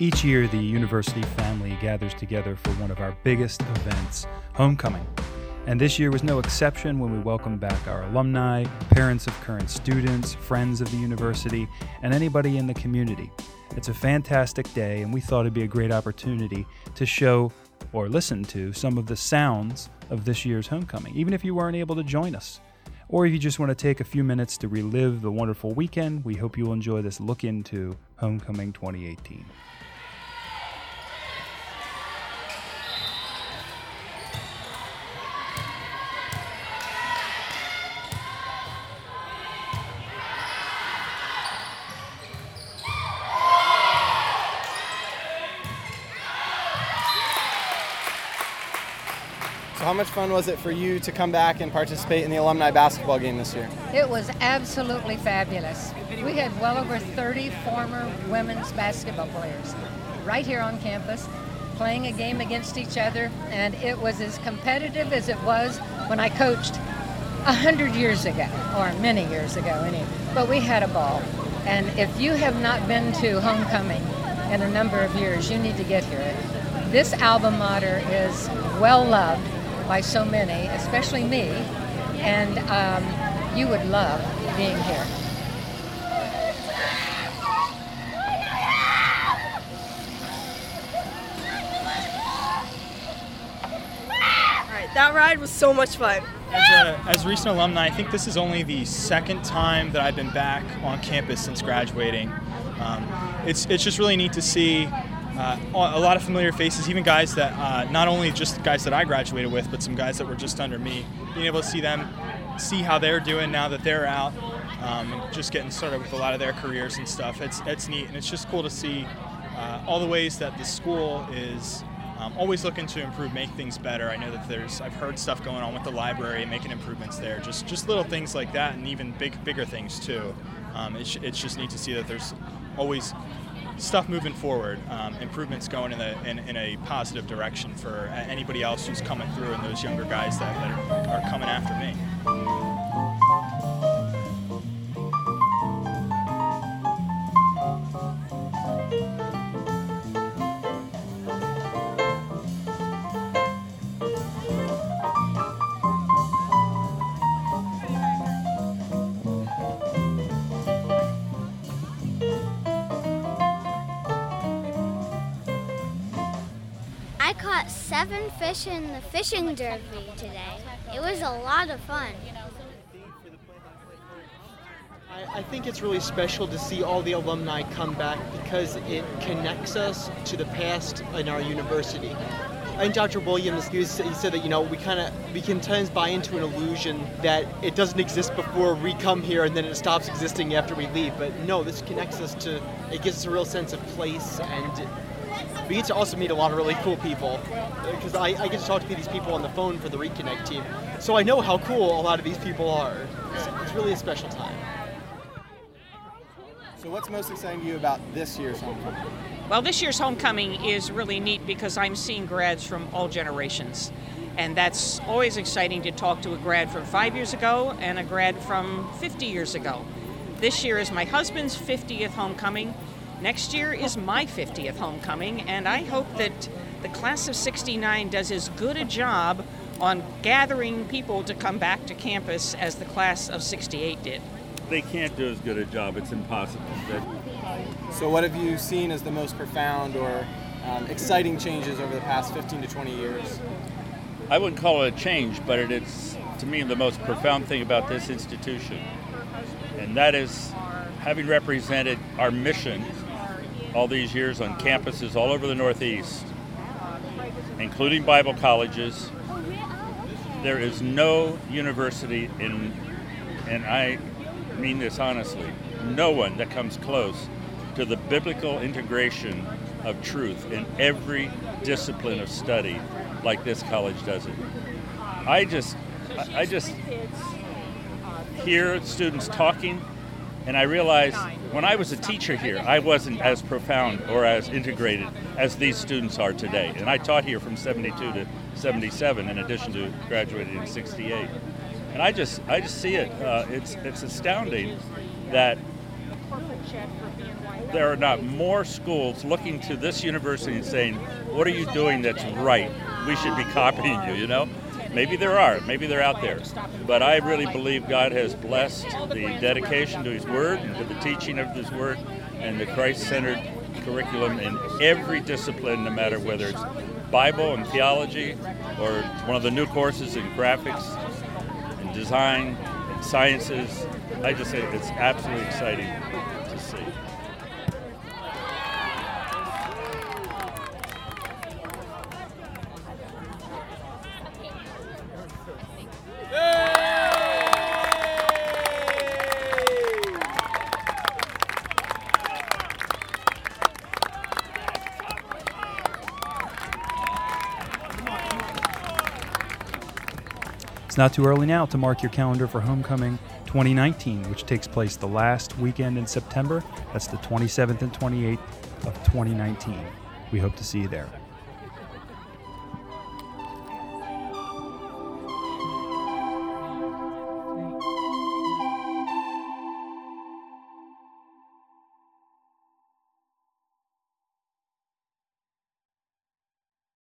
Each year, the university family gathers together for one of our biggest events, homecoming. And this year was no exception when we welcomed back our alumni, parents of current students, friends of the university, and anybody in the community. It's a fantastic day, and we thought it'd be a great opportunity to show or listen to some of the sounds of this year's homecoming, even if you weren't able to join us. Or if you just want to take a few minutes to relive the wonderful weekend, we hope you'll enjoy this look into Homecoming 2018. So, how much fun was it for you to come back and participate in the alumni basketball game this year? It was absolutely fabulous. We had well over 30 former women's basketball players right here on campus playing a game against each other, and it was as competitive as it was when I coached a hundred years ago, or many years ago, anyway. But we had a ball, and if you have not been to homecoming in a number of years, you need to get here. This alma mater is well loved by so many, especially me, and um, you would love being here. That ride was so much fun. As a, as recent alumni, I think this is only the second time that I've been back on campus since graduating. Um, it's, it's just really neat to see uh, a lot of familiar faces, even guys that uh, not only just guys that I graduated with, but some guys that were just under me. Being able to see them, see how they're doing now that they're out, um, and just getting started with a lot of their careers and stuff. It's it's neat, and it's just cool to see uh, all the ways that the school is. Um, always looking to improve, make things better. I know that there's, I've heard stuff going on with the library and making improvements there. Just, just little things like that, and even big, bigger things too. Um, it's, it's just neat to see that there's always stuff moving forward, um, improvements going in, the, in, in, a positive direction for anybody else who's coming through and those younger guys that, that are, are coming after me. Seven fish in the fishing derby today. It was a lot of fun. I, I think it's really special to see all the alumni come back because it connects us to the past in our university. And Dr. Williams, he, was, he said that you know we kind of we can sometimes buy into an illusion that it doesn't exist before we come here and then it stops existing after we leave. But no, this connects us to. It gives us a real sense of place and we get to also meet a lot of really cool people uh, because I, I, get to talk to these people on the phone for the Reconnect team. So I know how cool a lot of these people are. It's, it's really a special time. So, what's most exciting to you about this year's homecoming? Well, this year's homecoming is really neat because I'm seeing grads from all generations. And that's always exciting to talk to a grad from five years ago and a grad from 50 years ago. This year is my husband's 50th homecoming, Next year is my 50th homecoming, and I hope that the class of 69 does as good a job on gathering people to come back to campus as the class of 68 did. They can't do as good a job, it's impossible. So, what have you seen as the most profound or um, exciting changes over the past 15 to 20 years? I wouldn't call it a change, but it is, to me, the most profound thing about this institution. And that is having represented our mission all these years on campuses all over the Northeast, including Bible colleges. There is no university in, and I mean this honestly, no one that comes close to the biblical integration of truth in every discipline of study like this college does it. I just, I just hear students talking and I realize when I was a teacher here, I wasn't as profound or as integrated as these students are today. And I taught here from 72 to 77, in addition to graduating in 68. And I just, I just see it. Uh, it's, it's astounding that there are not more schools looking to this university and saying, "What are you doing that's right? We should be copying you." You know, maybe there are, maybe they're out there, but I really believe God has blessed the dedication to His Word and to the teaching of His Word and the Christ-centered curriculum in every discipline, no matter whether it's Bible and theology or one of the new courses in graphics design sciences. I just say it's absolutely exciting to see. It's not too early now to mark your calendar for Homecoming 2019, which takes place the last weekend in September. That's the 27th and 28th of 2019. We hope to see you there.